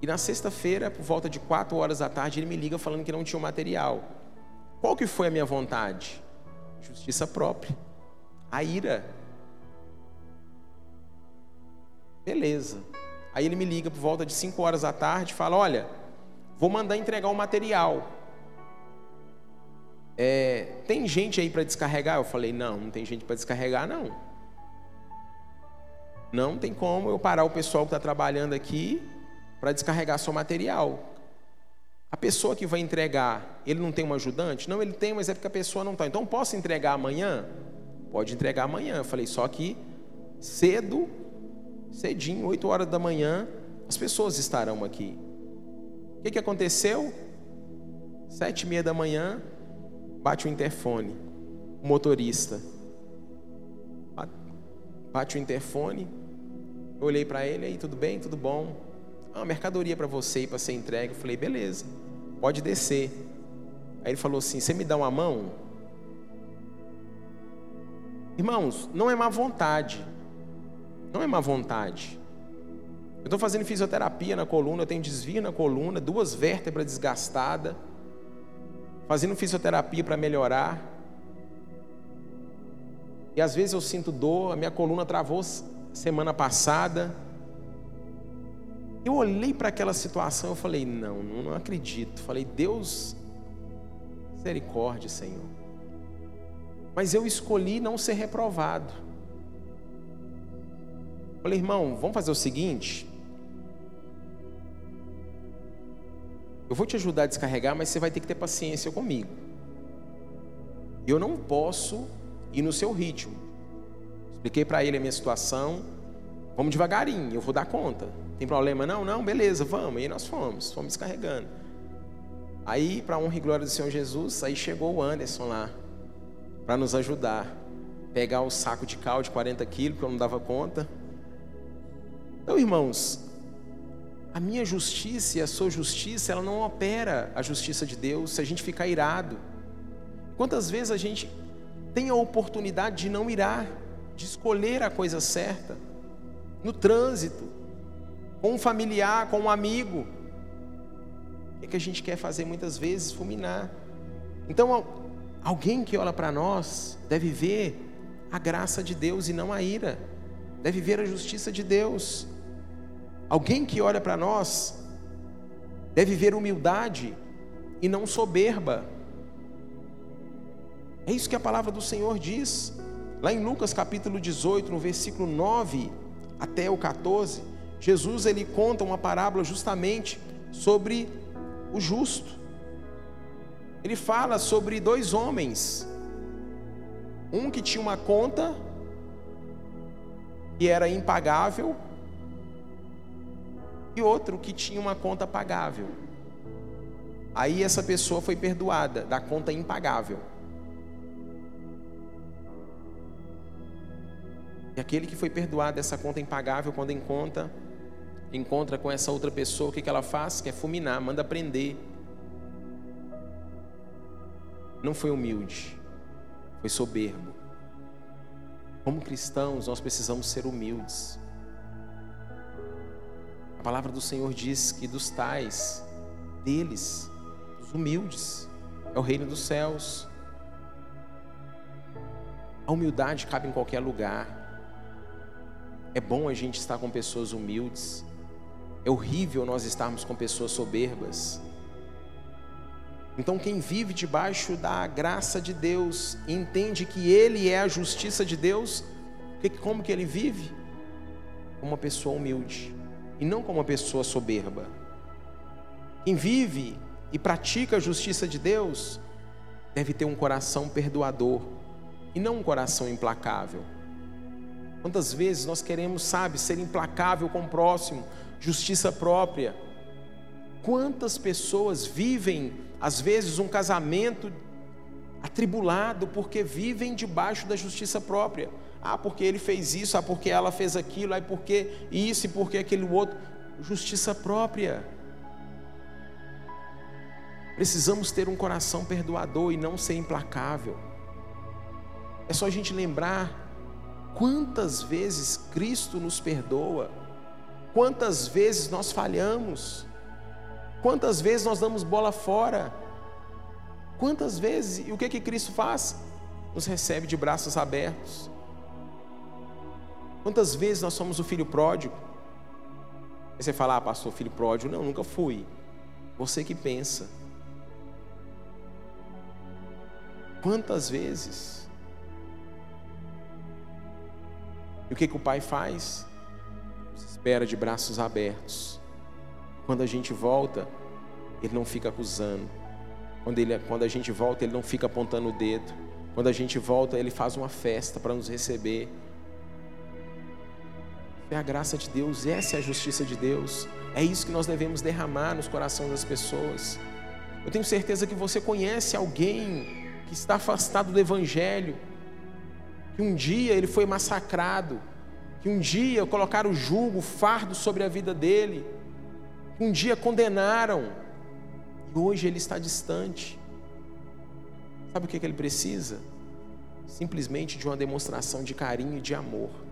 E na sexta-feira, por volta de 4 horas da tarde, ele me liga falando que não tinha o material. Qual que foi a minha vontade? Justiça própria. A ira. Beleza. Aí ele me liga por volta de 5 horas da tarde e fala: Olha, vou mandar entregar o material. É, tem gente aí para descarregar? Eu falei: Não, não tem gente para descarregar, não. Não tem como eu parar o pessoal que está trabalhando aqui para descarregar seu material. A pessoa que vai entregar, ele não tem um ajudante? Não, ele tem, mas é porque a pessoa não está. Então, posso entregar amanhã? Pode entregar amanhã. Eu falei, só que cedo, cedinho, 8 horas da manhã, as pessoas estarão aqui. O que, que aconteceu? Sete e meia da manhã, bate o interfone. O motorista bate o interfone. Eu olhei para ele, aí, tudo bem? Tudo bom? Ah, mercadoria para você para ser entregue. Eu falei, beleza, pode descer. Aí ele falou assim: Você me dá uma mão? Irmãos, não é má vontade. Não é má vontade. Eu estou fazendo fisioterapia na coluna, eu tenho desvio na coluna, duas vértebras desgastadas. Fazendo fisioterapia para melhorar. E às vezes eu sinto dor, a minha coluna travou semana passada. Eu olhei para aquela situação e falei: não, não acredito. Falei: Deus, misericórdia, Senhor. Mas eu escolhi não ser reprovado. Falei, irmão, vamos fazer o seguinte. Eu vou te ajudar a descarregar, mas você vai ter que ter paciência comigo. Eu não posso ir no seu ritmo. Expliquei para ele a minha situação. Vamos devagarinho, eu vou dar conta. Tem problema não? Não, beleza, vamos. E nós fomos, fomos descarregando. Aí, para honra e glória do Senhor Jesus, aí chegou o Anderson lá, para nos ajudar. Pegar o saco de cal de 40 quilos, que eu não dava conta. Então, irmãos, a minha justiça e a sua justiça, ela não opera a justiça de Deus se a gente ficar irado. Quantas vezes a gente tem a oportunidade de não irar, de escolher a coisa certa, no trânsito, com um familiar, com um amigo. O que a gente quer fazer muitas vezes? Fulminar. Então, alguém que olha para nós deve ver a graça de Deus e não a ira, deve ver a justiça de Deus. Alguém que olha para nós deve ver humildade e não soberba. É isso que a palavra do Senhor diz. Lá em Lucas capítulo 18, no versículo 9 até o 14, Jesus ele conta uma parábola justamente sobre o justo. Ele fala sobre dois homens, um que tinha uma conta que era impagável e outro que tinha uma conta pagável. Aí essa pessoa foi perdoada da conta impagável. E aquele que foi perdoado dessa conta impagável, quando encontra encontra com essa outra pessoa, o que, que ela faz? Quer fulminar, manda prender. Não foi humilde, foi soberbo. Como cristãos, nós precisamos ser humildes. A palavra do Senhor diz que dos tais, deles, dos humildes, é o reino dos céus. A humildade cabe em qualquer lugar. É bom a gente estar com pessoas humildes. É horrível nós estarmos com pessoas soberbas. Então, quem vive debaixo da graça de Deus, entende que Ele é a justiça de Deus, como que ele vive? Uma pessoa humilde e não como uma pessoa soberba. Quem vive e pratica a justiça de Deus deve ter um coração perdoador e não um coração implacável. Quantas vezes nós queremos, sabe, ser implacável com o próximo, justiça própria. Quantas pessoas vivem, às vezes, um casamento atribulado porque vivem debaixo da justiça própria. Ah, porque ele fez isso, ah, porque ela fez aquilo, ah, porque isso e porque aquele outro. justiça própria. Precisamos ter um coração perdoador e não ser implacável. É só a gente lembrar quantas vezes Cristo nos perdoa, quantas vezes nós falhamos, quantas vezes nós damos bola fora, quantas vezes, e o que que Cristo faz? Nos recebe de braços abertos. Quantas vezes nós somos o filho pródigo? Aí você fala, ah, pastor, filho pródigo. Não, nunca fui. Você que pensa. Quantas vezes? E o que, que o pai faz? Espera de braços abertos. Quando a gente volta, ele não fica acusando. Quando, ele, quando a gente volta, ele não fica apontando o dedo. Quando a gente volta, ele faz uma festa para nos receber. É a graça de Deus, essa é a justiça de Deus. É isso que nós devemos derramar nos corações das pessoas. Eu tenho certeza que você conhece alguém que está afastado do Evangelho, que um dia ele foi massacrado, que um dia colocaram o jugo, o fardo sobre a vida dele, que um dia condenaram, e hoje ele está distante. Sabe o que ele precisa? Simplesmente de uma demonstração de carinho e de amor.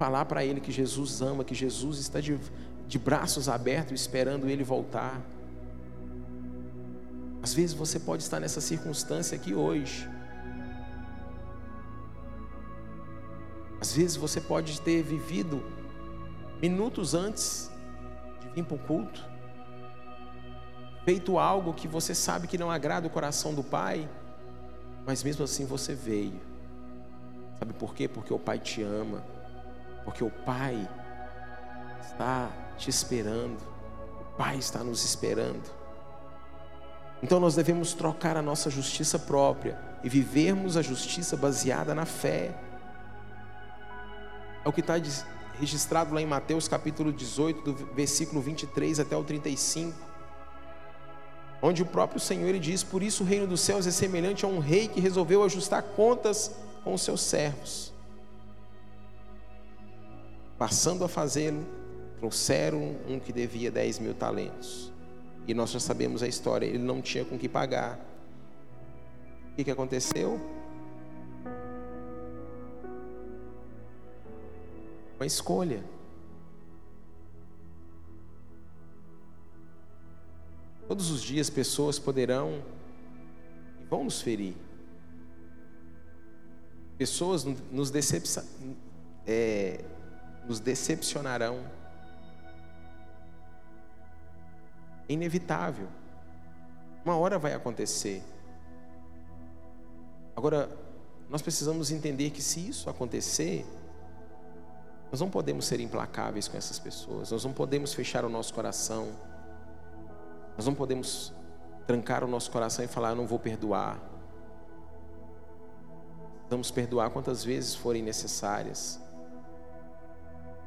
Falar para ele que Jesus ama, que Jesus está de, de braços abertos esperando ele voltar às vezes você pode estar nessa circunstância aqui hoje. Às vezes você pode ter vivido minutos antes de vir para o culto, feito algo que você sabe que não agrada o coração do Pai, mas mesmo assim você veio. Sabe por quê? Porque o Pai te ama, porque o Pai está te esperando, o Pai está nos esperando. Então nós devemos trocar a nossa justiça própria e vivermos a justiça baseada na fé. É o que está registrado lá em Mateus capítulo 18, do versículo 23 até o 35. Onde o próprio Senhor ele diz: Por isso o reino dos céus é semelhante a um rei que resolveu ajustar contas com os seus servos. Passando a fazê-lo, trouxeram um que devia 10 mil talentos. E nós já sabemos a história, ele não tinha com que pagar. O que, que aconteceu? Uma escolha. Todos os dias pessoas poderão e vão nos ferir. Pessoas nos, decepcion, é, nos decepcionarão É inevitável. Uma hora vai acontecer. Agora, nós precisamos entender que se isso acontecer, nós não podemos ser implacáveis com essas pessoas, nós não podemos fechar o nosso coração, nós não podemos trancar o nosso coração e falar: Eu não vou perdoar. Vamos perdoar quantas vezes forem necessárias.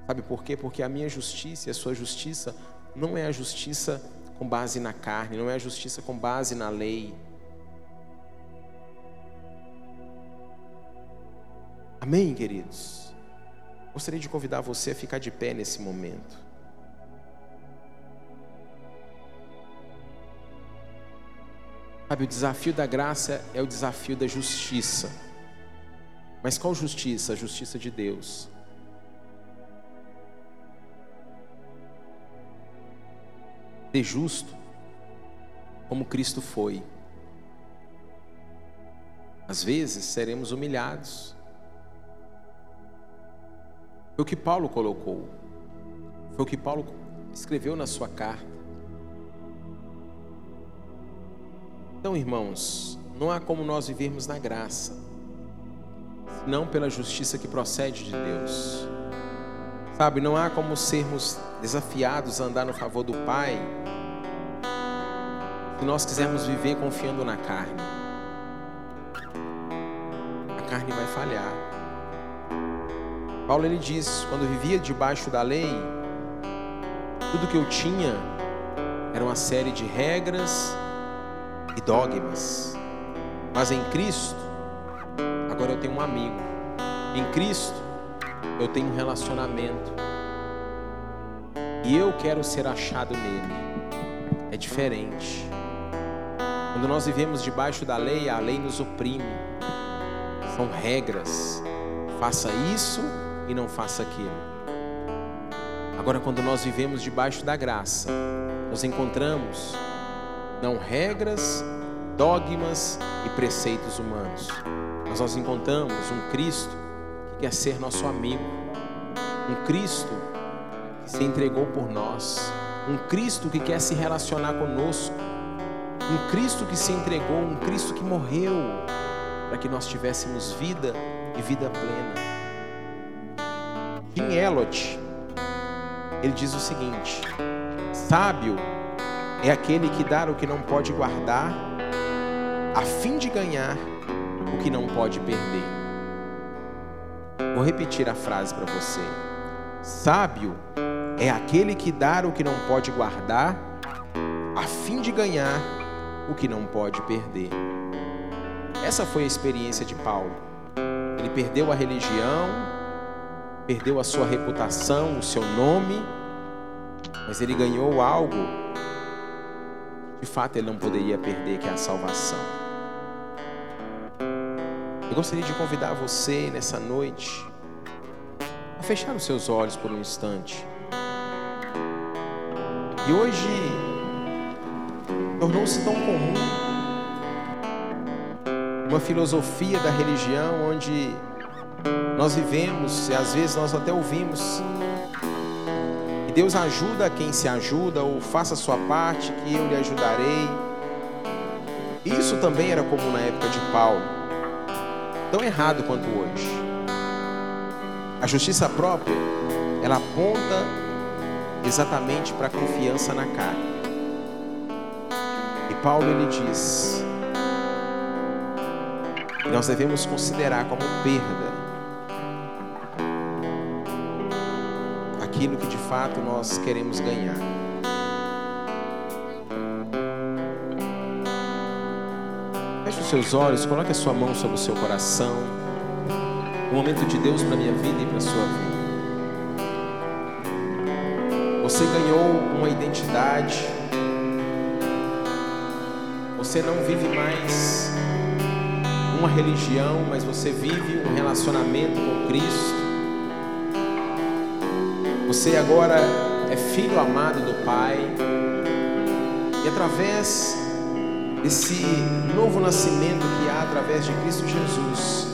Sabe por quê? Porque a minha justiça e a sua justiça não é a justiça com base na carne, não é a justiça com base na lei. Amém, queridos? Gostaria de convidar você a ficar de pé nesse momento. Sabe, o desafio da graça é o desafio da justiça. Mas qual justiça? A justiça de Deus. Ser justo como Cristo foi. Às vezes seremos humilhados. Foi o que Paulo colocou. Foi o que Paulo escreveu na sua carta. Então, irmãos, não há como nós vivermos na graça, senão pela justiça que procede de Deus. Sabe, não há como sermos desafiados a andar no favor do Pai se nós quisermos viver confiando na carne. A carne vai falhar. Paulo ele diz: quando vivia debaixo da lei, tudo que eu tinha era uma série de regras e dogmas. Mas em Cristo, agora eu tenho um amigo. Em Cristo, eu tenho um relacionamento. E eu quero ser achado nele. É diferente. Quando nós vivemos debaixo da lei, a lei nos oprime. São regras. Faça isso e não faça aquilo. Agora, quando nós vivemos debaixo da graça, nós encontramos não regras, dogmas e preceitos humanos, mas nós encontramos um Cristo que quer ser nosso amigo, um Cristo se entregou por nós, um Cristo que quer se relacionar conosco, um Cristo que se entregou, um Cristo que morreu para que nós tivéssemos vida e vida plena. Em Elot, ele diz o seguinte: sábio é aquele que dá o que não pode guardar, a fim de ganhar o que não pode perder. Vou repetir a frase para você. Sábio é aquele que dá o que não pode guardar, a fim de ganhar o que não pode perder. Essa foi a experiência de Paulo. Ele perdeu a religião, perdeu a sua reputação, o seu nome, mas ele ganhou algo de fato ele não poderia perder, que é a salvação. Eu gostaria de convidar você nessa noite a fechar os seus olhos por um instante. E hoje tornou-se tão comum uma filosofia da religião onde nós vivemos e às vezes nós até ouvimos que Deus ajuda quem se ajuda ou faça a sua parte que eu lhe ajudarei. Isso também era comum na época de Paulo. Tão errado quanto hoje. A justiça própria, ela aponta exatamente para a confiança na carne. E Paulo ele diz que nós devemos considerar como perda aquilo que de fato nós queremos ganhar. Feche os seus olhos, coloque a sua mão sobre o seu coração. O momento de Deus para minha vida e para a sua vida. Você ganhou uma identidade. Você não vive mais uma religião, mas você vive um relacionamento com Cristo. Você agora é filho amado do Pai. E através desse novo nascimento que há através de Cristo Jesus,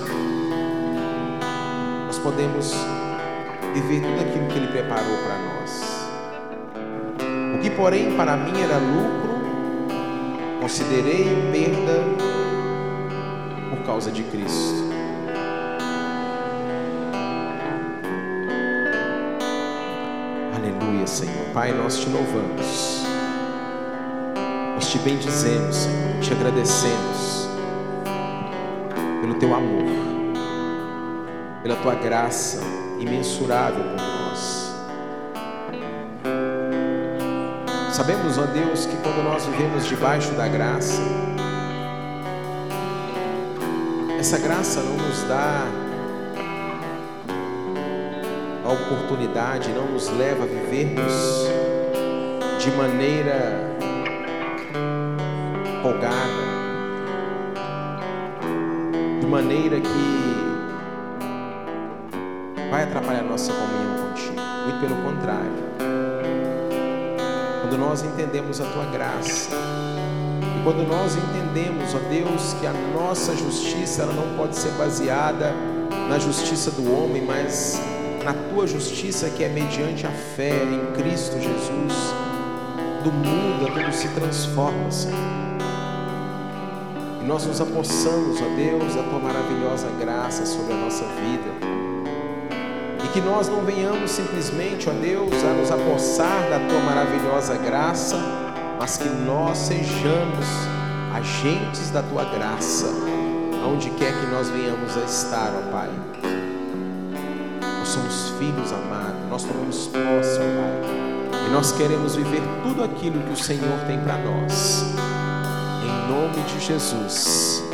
nós podemos viver tudo aquilo que Ele preparou para nós. Porém, para mim era lucro, considerei perda por causa de Cristo. Aleluia, Senhor. Pai, nós te louvamos. Nós te bendizemos, Senhor. Te agradecemos pelo teu amor, pela tua graça imensurável por nós. Sabemos, ó Deus, que quando nós vivemos debaixo da graça, essa graça não nos dá a oportunidade, não nos leva a vivermos de maneira entendemos a tua graça, e quando nós entendemos, ó Deus, que a nossa justiça ela não pode ser baseada na justiça do homem, mas na tua justiça que é mediante a fé em Cristo Jesus, do mundo tudo se transforma, Senhor. E nós nos apossamos, ó Deus, da tua maravilhosa graça sobre a nossa vida que nós não venhamos simplesmente, ó Deus, a nos apossar da tua maravilhosa graça, mas que nós sejamos agentes da tua graça, aonde quer que nós venhamos a estar, ó Pai. Nós somos filhos amados, nós tomamos posse, ó Pai, e nós queremos viver tudo aquilo que o Senhor tem para nós, em nome de Jesus.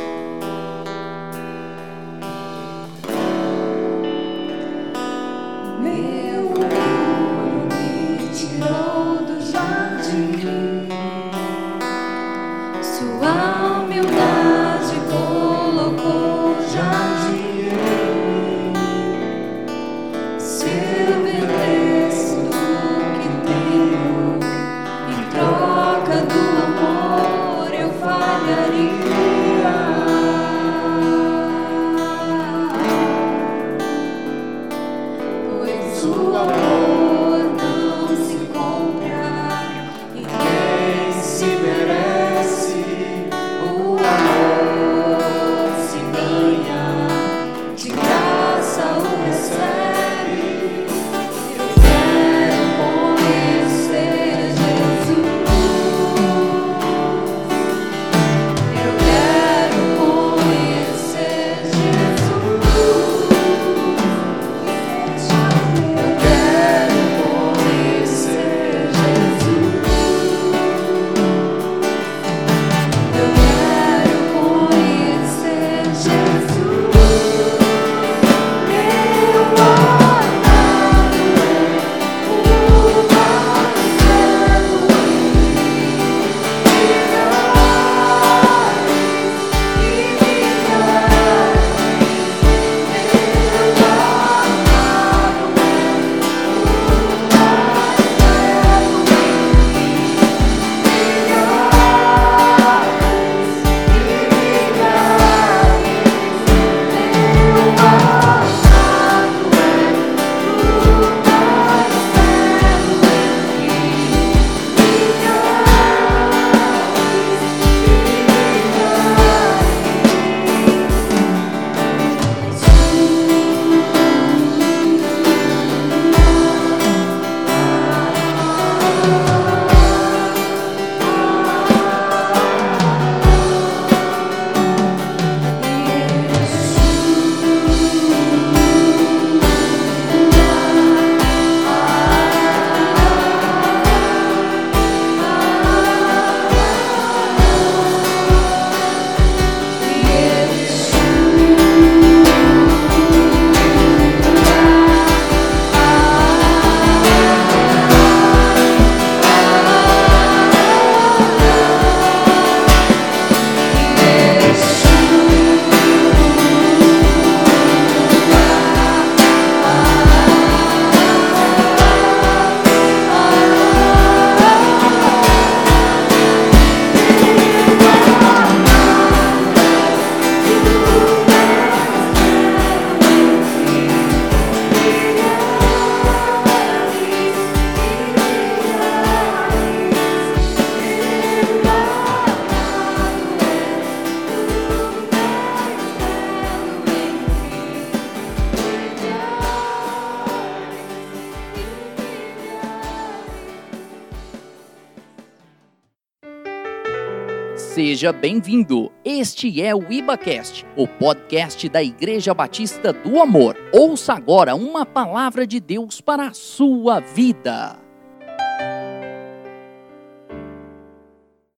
Seja bem-vindo. Este é o IbaCast, o podcast da Igreja Batista do Amor. Ouça agora uma palavra de Deus para a sua vida.